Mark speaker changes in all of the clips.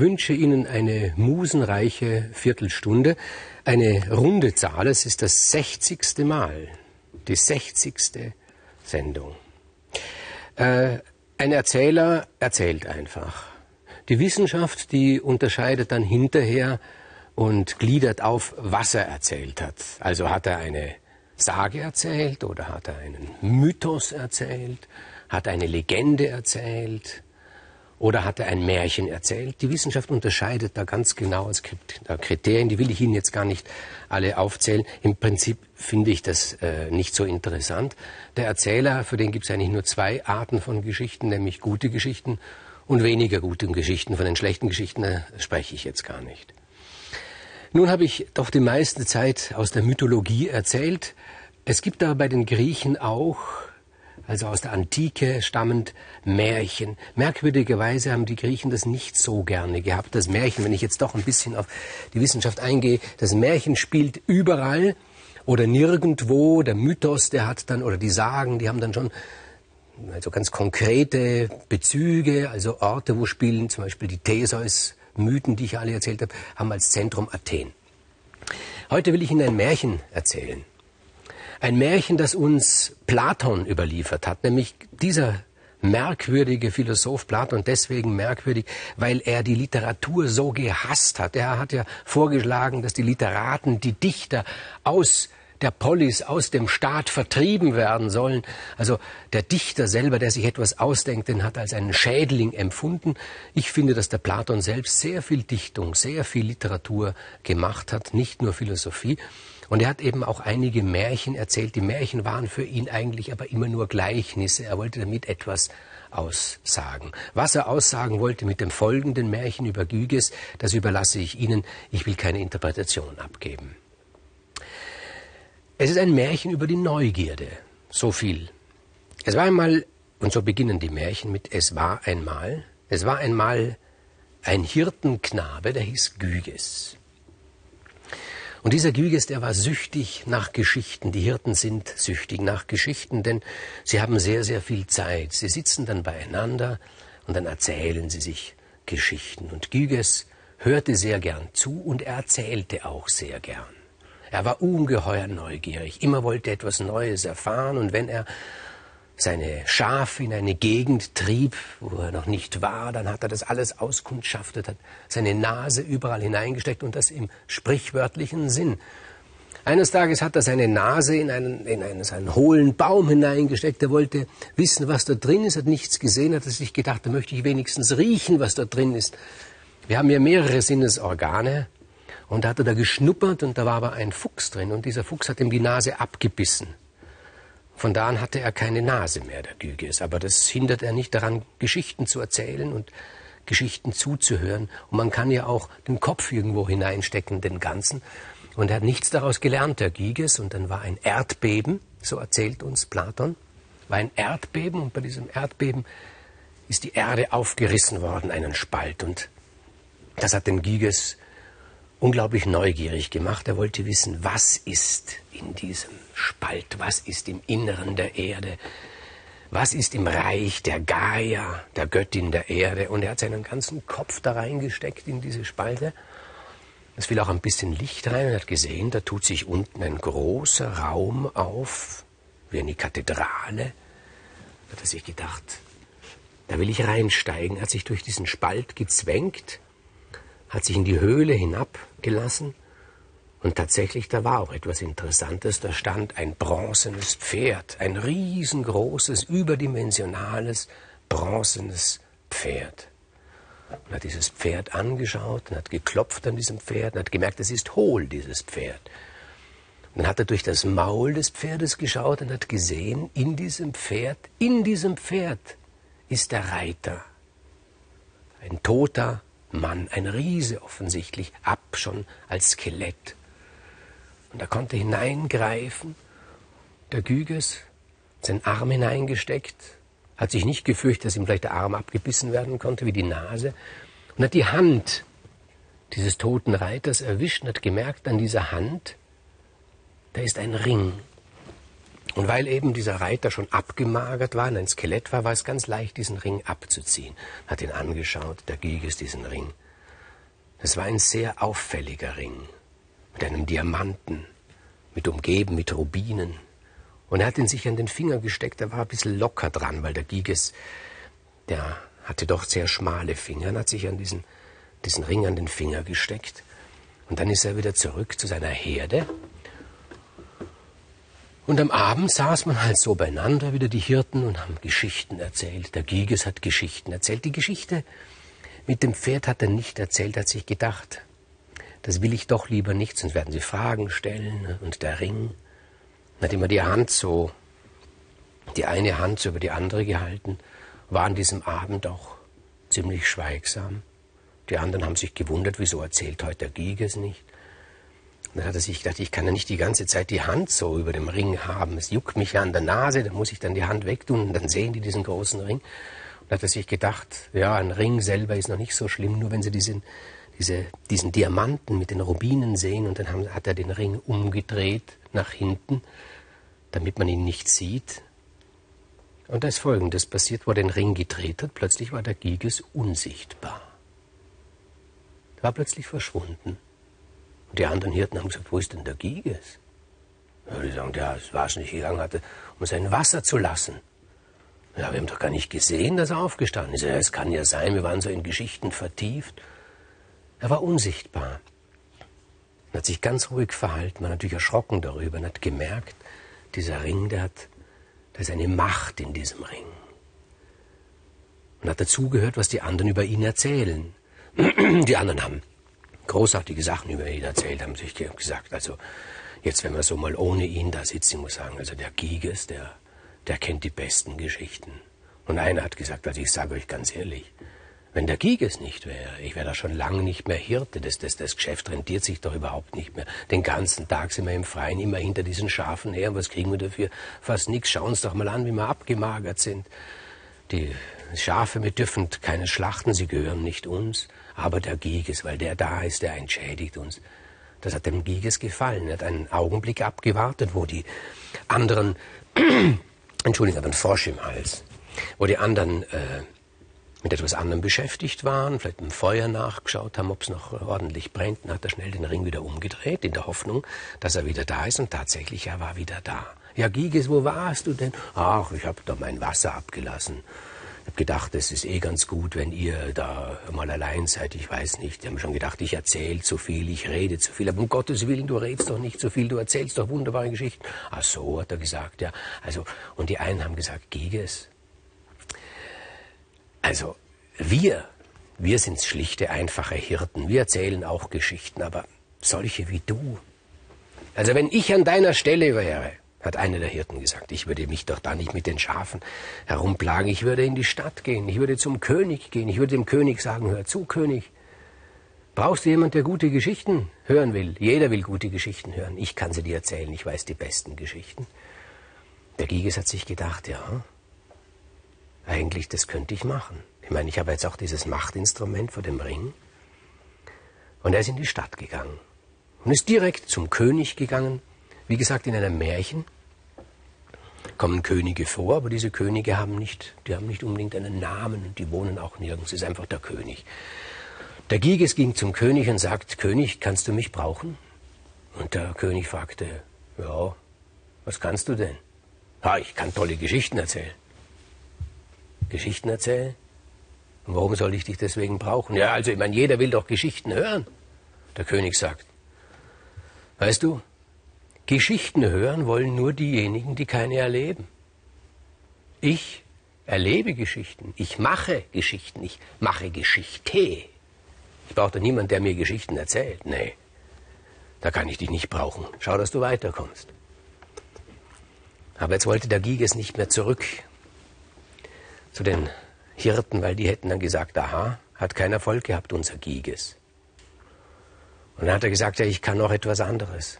Speaker 1: wünsche Ihnen eine musenreiche Viertelstunde, eine runde Zahl. Es ist das 60. Mal, die 60. Sendung. Äh, ein Erzähler erzählt einfach. Die Wissenschaft, die unterscheidet dann hinterher und gliedert auf, was er erzählt hat. Also hat er eine Sage erzählt oder hat er einen Mythos erzählt, hat eine Legende erzählt oder hat er ein Märchen erzählt. Die Wissenschaft unterscheidet da ganz genau als Kriterien, die will ich Ihnen jetzt gar nicht alle aufzählen. Im Prinzip finde ich das äh, nicht so interessant. Der Erzähler, für den gibt es eigentlich nur zwei Arten von Geschichten, nämlich gute Geschichten und weniger gute Geschichten. Von den schlechten Geschichten äh, spreche ich jetzt gar nicht. Nun habe ich doch die meiste Zeit aus der Mythologie erzählt. Es gibt aber bei den Griechen auch, also aus der Antike stammend, Märchen. Merkwürdigerweise haben die Griechen das nicht so gerne gehabt. Das Märchen, wenn ich jetzt doch ein bisschen auf die Wissenschaft eingehe, das Märchen spielt überall oder nirgendwo. Der Mythos, der hat dann, oder die Sagen, die haben dann schon also ganz konkrete Bezüge, also Orte, wo spielen zum Beispiel die Theseus Mythen, die ich alle erzählt habe, haben als Zentrum Athen. Heute will ich Ihnen ein Märchen erzählen. Ein Märchen, das uns Platon überliefert hat, nämlich dieser merkwürdige Philosoph Platon deswegen merkwürdig, weil er die Literatur so gehasst hat. Er hat ja vorgeschlagen, dass die Literaten, die Dichter aus der Polis aus dem Staat vertrieben werden sollen. Also der Dichter selber, der sich etwas ausdenkt, den hat als einen Schädling empfunden. Ich finde, dass der Platon selbst sehr viel Dichtung, sehr viel Literatur gemacht hat, nicht nur Philosophie. Und er hat eben auch einige Märchen erzählt. Die Märchen waren für ihn eigentlich aber immer nur Gleichnisse. Er wollte damit etwas aussagen. Was er aussagen wollte mit dem folgenden Märchen über Gyges, das überlasse ich Ihnen. Ich will keine Interpretation abgeben. Es ist ein Märchen über die Neugierde. So viel. Es war einmal, und so beginnen die Märchen mit Es war einmal, es war einmal ein Hirtenknabe, der hieß Gyges. Und dieser Gyges, der war süchtig nach Geschichten. Die Hirten sind süchtig nach Geschichten, denn sie haben sehr, sehr viel Zeit. Sie sitzen dann beieinander und dann erzählen sie sich Geschichten. Und Gyges hörte sehr gern zu und er erzählte auch sehr gern. Er war ungeheuer neugierig. Immer wollte etwas Neues erfahren. Und wenn er seine Schafe in eine Gegend trieb, wo er noch nicht war, dann hat er das alles auskundschaftet, hat seine Nase überall hineingesteckt und das im sprichwörtlichen Sinn. Eines Tages hat er seine Nase in einen, in einen, einen hohlen Baum hineingesteckt. Er wollte wissen, was da drin ist, hat nichts gesehen, hat sich gedacht, da möchte ich wenigstens riechen, was da drin ist. Wir haben ja mehrere Sinnesorgane. Und da hat er da geschnuppert und da war aber ein Fuchs drin und dieser Fuchs hat ihm die Nase abgebissen. Von da an hatte er keine Nase mehr, der Gyges. Aber das hindert er nicht daran, Geschichten zu erzählen und Geschichten zuzuhören. Und man kann ja auch den Kopf irgendwo hineinstecken, den Ganzen. Und er hat nichts daraus gelernt, der Gyges. Und dann war ein Erdbeben, so erzählt uns Platon, war ein Erdbeben. Und bei diesem Erdbeben ist die Erde aufgerissen worden, einen Spalt. Und das hat den Gyges unglaublich neugierig gemacht. Er wollte wissen, was ist in diesem Spalt, was ist im Inneren der Erde, was ist im Reich der Gaia, der Göttin der Erde. Und er hat seinen ganzen Kopf da reingesteckt in diese Spalte. Es fiel auch ein bisschen Licht rein und hat gesehen, da tut sich unten ein großer Raum auf, wie eine Kathedrale. Da hat er sich gedacht, da will ich reinsteigen. Er hat sich durch diesen Spalt gezwängt hat sich in die Höhle hinabgelassen und tatsächlich, da war auch etwas Interessantes. Da stand ein bronzenes Pferd, ein riesengroßes, überdimensionales, bronzenes Pferd. Und hat dieses Pferd angeschaut und hat geklopft an diesem Pferd und hat gemerkt, es ist hohl, dieses Pferd. Und dann hat er durch das Maul des Pferdes geschaut und hat gesehen, in diesem Pferd, in diesem Pferd ist der Reiter. Ein toter, Mann, ein Riese offensichtlich, ab schon als Skelett. Und er konnte hineingreifen, der Gyges, seinen Arm hineingesteckt, hat sich nicht gefürchtet, dass ihm vielleicht der Arm abgebissen werden konnte, wie die Nase, und hat die Hand dieses toten Reiters erwischt und hat gemerkt, an dieser Hand, da ist ein Ring. Und weil eben dieser Reiter schon abgemagert war und ein Skelett war, war es ganz leicht, diesen Ring abzuziehen. Hat ihn angeschaut, der Giges diesen Ring. Es war ein sehr auffälliger Ring mit einem Diamanten, mit umgeben mit Rubinen. Und er hat ihn sich an den Finger gesteckt, er war ein bisschen locker dran, weil der Giges, der hatte doch sehr schmale Finger, und hat sich an diesen, diesen Ring an den Finger gesteckt. Und dann ist er wieder zurück zu seiner Herde. Und am Abend saß man halt so beieinander, wieder die Hirten, und haben Geschichten erzählt. Der Giges hat Geschichten erzählt. Die Geschichte mit dem Pferd hat er nicht erzählt, hat sich gedacht, das will ich doch lieber nicht, sonst werden sie Fragen stellen. Und der Ring hat immer die Hand so, die eine Hand so über die andere gehalten, war an diesem Abend auch ziemlich schweigsam. Die anderen haben sich gewundert, wieso erzählt heute der Giges nicht. Dann hat er sich gedacht, ich kann ja nicht die ganze Zeit die Hand so über dem Ring haben. Es juckt mich ja an der Nase, da muss ich dann die Hand wegtun und dann sehen die diesen großen Ring. Und dann hat er sich gedacht, ja, ein Ring selber ist noch nicht so schlimm, nur wenn sie diesen, diese, diesen Diamanten mit den Rubinen sehen und dann haben, hat er den Ring umgedreht nach hinten, damit man ihn nicht sieht. Und da ist Folgendes passiert, wo er den Ring gedreht hat, plötzlich war der Giges unsichtbar. Er war plötzlich verschwunden. Und die anderen Hirten haben gesagt, wo ist denn der Giges? Ja, die sagen, der ist wahrscheinlich gegangen hatte, um sein Wasser zu lassen. Ja, wir haben doch gar nicht gesehen, dass er aufgestanden ist. Ja, es kann ja sein, wir waren so in Geschichten vertieft. Er war unsichtbar. Er hat sich ganz ruhig verhalten, war natürlich erschrocken darüber und hat gemerkt, dieser Ring, der hat, da ist eine Macht in diesem Ring. Und hat dazugehört, was die anderen über ihn erzählen. Die anderen haben großartige Sachen über ihn erzählt, haben sich gesagt, also jetzt, wenn man so mal ohne ihn da sitzt, ich muss sagen, also der Giges, der, der kennt die besten Geschichten. Und einer hat gesagt, also ich sage euch ganz ehrlich, wenn der Giges nicht wäre, ich wäre da schon lange nicht mehr Hirte, das, das, das Geschäft rentiert sich doch überhaupt nicht mehr. Den ganzen Tag sind wir im Freien immer hinter diesen Schafen her, was kriegen wir dafür? Fast nichts. Schauen uns doch mal an, wie wir abgemagert sind. Die Schafe, wir dürfen keine schlachten, sie gehören nicht uns aber der Giges, weil der da ist, der entschädigt uns. Das hat dem Giges gefallen. Er hat einen Augenblick abgewartet, wo die anderen, Entschuldigung, aber ein Frosch im Hals, wo die anderen äh, mit etwas anderem beschäftigt waren, vielleicht dem Feuer nachgeschaut haben, ob es noch ordentlich brennt, dann hat er schnell den Ring wieder umgedreht, in der Hoffnung, dass er wieder da ist. Und tatsächlich, er war wieder da. Ja, Giges, wo warst du denn? Ach, ich habe da mein Wasser abgelassen habe gedacht, es ist eh ganz gut, wenn ihr da mal allein seid. Ich weiß nicht. Die haben schon gedacht, ich erzähle zu viel, ich rede zu viel. Aber um Gottes Willen, du redest doch nicht zu viel, du erzählst doch wunderbare Geschichten. Ach so, hat er gesagt, ja. Also, und die einen haben gesagt, Giges. Also, wir, wir sind schlichte, einfache Hirten. Wir erzählen auch Geschichten, aber solche wie du. Also, wenn ich an deiner Stelle wäre, hat einer der Hirten gesagt. Ich würde mich doch da nicht mit den Schafen herumplagen. Ich würde in die Stadt gehen. Ich würde zum König gehen. Ich würde dem König sagen, hör zu, König. Brauchst du jemand, der gute Geschichten hören will? Jeder will gute Geschichten hören. Ich kann sie dir erzählen. Ich weiß die besten Geschichten. Der Giges hat sich gedacht, ja, eigentlich, das könnte ich machen. Ich meine, ich habe jetzt auch dieses Machtinstrument vor dem Ring. Und er ist in die Stadt gegangen und ist direkt zum König gegangen wie gesagt, in einem Märchen kommen Könige vor, aber diese Könige haben nicht, die haben nicht unbedingt einen Namen und die wohnen auch nirgends. Es ist einfach der König. Der Giges ging zum König und sagt, König, kannst du mich brauchen? Und der König fragte, ja, was kannst du denn? Ja, ich kann tolle Geschichten erzählen. Geschichten erzählen? Und warum soll ich dich deswegen brauchen? Ja, also ich meine, jeder will doch Geschichten hören. Der König sagt, weißt du, Geschichten hören wollen nur diejenigen, die keine erleben. Ich erlebe Geschichten, ich mache Geschichten, ich mache Geschichte. Ich brauche da niemanden, der mir Geschichten erzählt. Nee, da kann ich dich nicht brauchen. Schau, dass du weiterkommst. Aber jetzt wollte der Giges nicht mehr zurück zu den Hirten, weil die hätten dann gesagt, aha, hat kein Erfolg gehabt, unser Giges. Und dann hat er gesagt, ja, ich kann noch etwas anderes.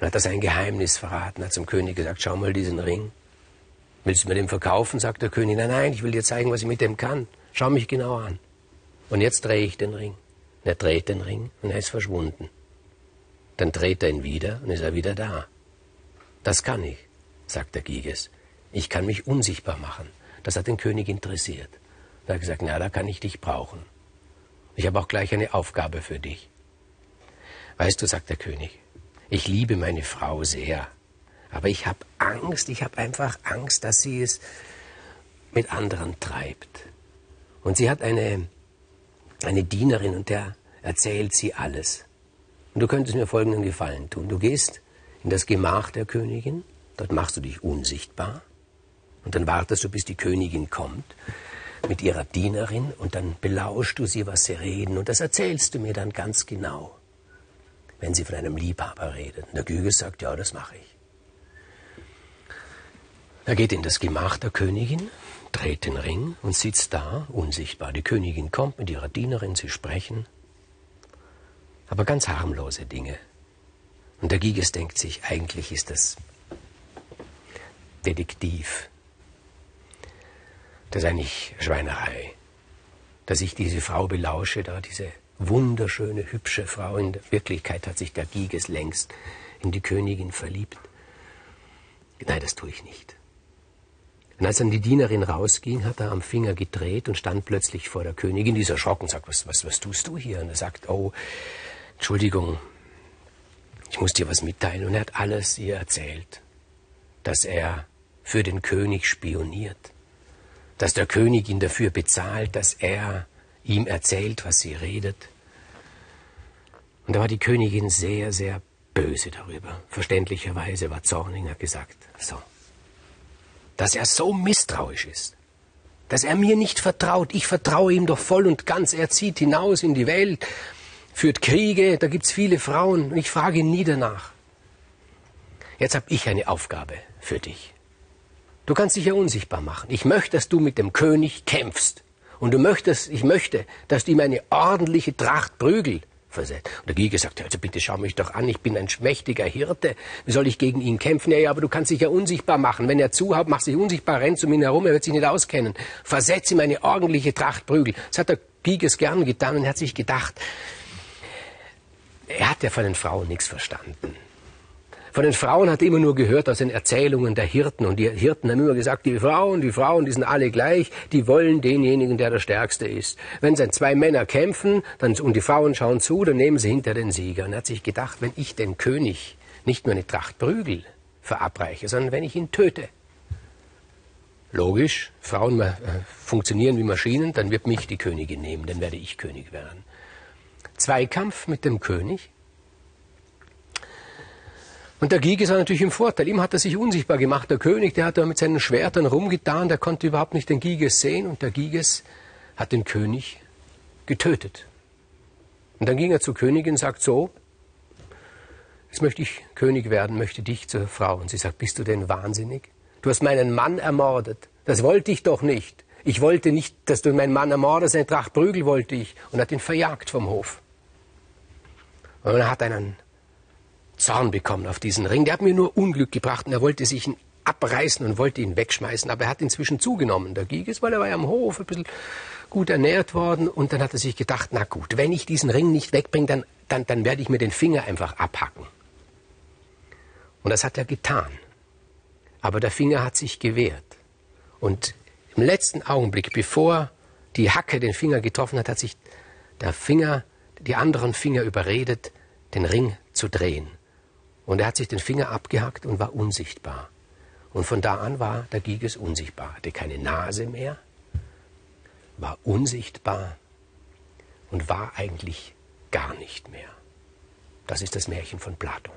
Speaker 1: Und hat er sein Geheimnis verraten, hat zum König gesagt, schau mal diesen Ring. Willst du mir den verkaufen? sagt der König. Nein, nein, ich will dir zeigen, was ich mit dem kann. Schau mich genau an. Und jetzt drehe ich den Ring. Und er dreht den Ring und er ist verschwunden. Dann dreht er ihn wieder und ist er wieder da. Das kann ich, sagt der Giges. Ich kann mich unsichtbar machen. Das hat den König interessiert. Hat er gesagt, na, da kann ich dich brauchen. Ich habe auch gleich eine Aufgabe für dich. Weißt du, sagt der König, ich liebe meine Frau sehr, aber ich habe Angst, ich habe einfach Angst, dass sie es mit anderen treibt. Und sie hat eine, eine Dienerin und der erzählt sie alles. Und du könntest mir folgenden Gefallen tun. Du gehst in das Gemach der Königin, dort machst du dich unsichtbar und dann wartest du, bis die Königin kommt mit ihrer Dienerin und dann belauschst du sie, was sie reden und das erzählst du mir dann ganz genau, wenn sie von einem Liebhaber redet. Und der Güges sagt, ja, das mache ich. Er geht in das Gemach der Königin, dreht den Ring und sitzt da, unsichtbar. Die Königin kommt mit ihrer Dienerin, sie sprechen, aber ganz harmlose Dinge. Und der Giges denkt sich, eigentlich ist das Detektiv. Das ist eigentlich Schweinerei, dass ich diese Frau belausche, da diese wunderschöne, hübsche Frau. In Wirklichkeit hat sich der Giges längst in die Königin verliebt. Nein, das tue ich nicht. Und als dann die Dienerin rausging, hat er am Finger gedreht und stand plötzlich vor der Königin, die ist erschrocken und sagt, was, was, was tust du hier? Und er sagt, oh, Entschuldigung, ich muss dir was mitteilen. Und er hat alles ihr erzählt, dass er für den König spioniert, dass der König ihn dafür bezahlt, dass er ihm erzählt, was sie redet. Und da war die Königin sehr, sehr böse darüber. Verständlicherweise war zornig, hat gesagt, so, dass er so misstrauisch ist, dass er mir nicht vertraut. Ich vertraue ihm doch voll und ganz. Er zieht hinaus in die Welt, führt Kriege, da gibt's viele Frauen und ich frage ihn nie danach. Jetzt habe ich eine Aufgabe für dich. Du kannst dich ja unsichtbar machen. Ich möchte, dass du mit dem König kämpfst. Und du möchtest, ich möchte, dass du ihm eine ordentliche Tracht Prügel versetzt. Und der Giger sagt, also bitte schau mich doch an, ich bin ein schmächtiger Hirte. Wie soll ich gegen ihn kämpfen? Ja, ja, aber du kannst dich ja unsichtbar machen. Wenn er zuhaut, machst dich unsichtbar, rennt um ihn herum, er wird sich nicht auskennen. Versetz ihm eine ordentliche Tracht Prügel. Das hat der Giges gern getan und er hat sich gedacht, er hat ja von den Frauen nichts verstanden. Von den Frauen hat er immer nur gehört aus den Erzählungen der Hirten. Und die Hirten haben immer gesagt, die Frauen, die Frauen, die sind alle gleich, die wollen denjenigen, der der Stärkste ist. Wenn dann zwei Männer kämpfen dann, und die Frauen schauen zu, dann nehmen sie hinter den Sieger. Und er hat sich gedacht, wenn ich den König nicht nur eine Tracht Prügel verabreiche, sondern wenn ich ihn töte, Logisch, Frauen äh, funktionieren wie Maschinen, dann wird mich die Königin nehmen, dann werde ich König werden. Zweikampf mit dem König, und der Giges war natürlich im Vorteil. Ihm hat er sich unsichtbar gemacht. Der König, der hat da mit seinen Schwertern rumgetan, der konnte überhaupt nicht den Giges sehen und der Giges hat den König getötet. Und dann ging er zur Königin und sagt so, jetzt möchte ich König werden, möchte dich zur Frau. Und sie sagt, bist du denn wahnsinnig? Du hast meinen Mann ermordet. Das wollte ich doch nicht. Ich wollte nicht, dass du meinen Mann ermordest, eine Tracht Prügel wollte ich. Und hat ihn verjagt vom Hof. Und er hat einen Zorn bekommen auf diesen Ring. Der hat mir nur Unglück gebracht und er wollte sich ihn abreißen und wollte ihn wegschmeißen. Aber er hat inzwischen zugenommen, der Giges, weil er war ja am Hof ein bisschen gut ernährt worden. Und dann hat er sich gedacht, na gut, wenn ich diesen Ring nicht wegbringe, dann, dann, dann werde ich mir den Finger einfach abhacken. Und das hat er getan. Aber der Finger hat sich gewehrt. Und im letzten Augenblick, bevor die Hacke den Finger getroffen hat, hat sich der Finger, die anderen Finger überredet, den Ring zu drehen. Und er hat sich den Finger abgehackt und war unsichtbar. Und von da an war der Giges unsichtbar, hatte keine Nase mehr, war unsichtbar und war eigentlich gar nicht mehr. Das ist das Märchen von Platon.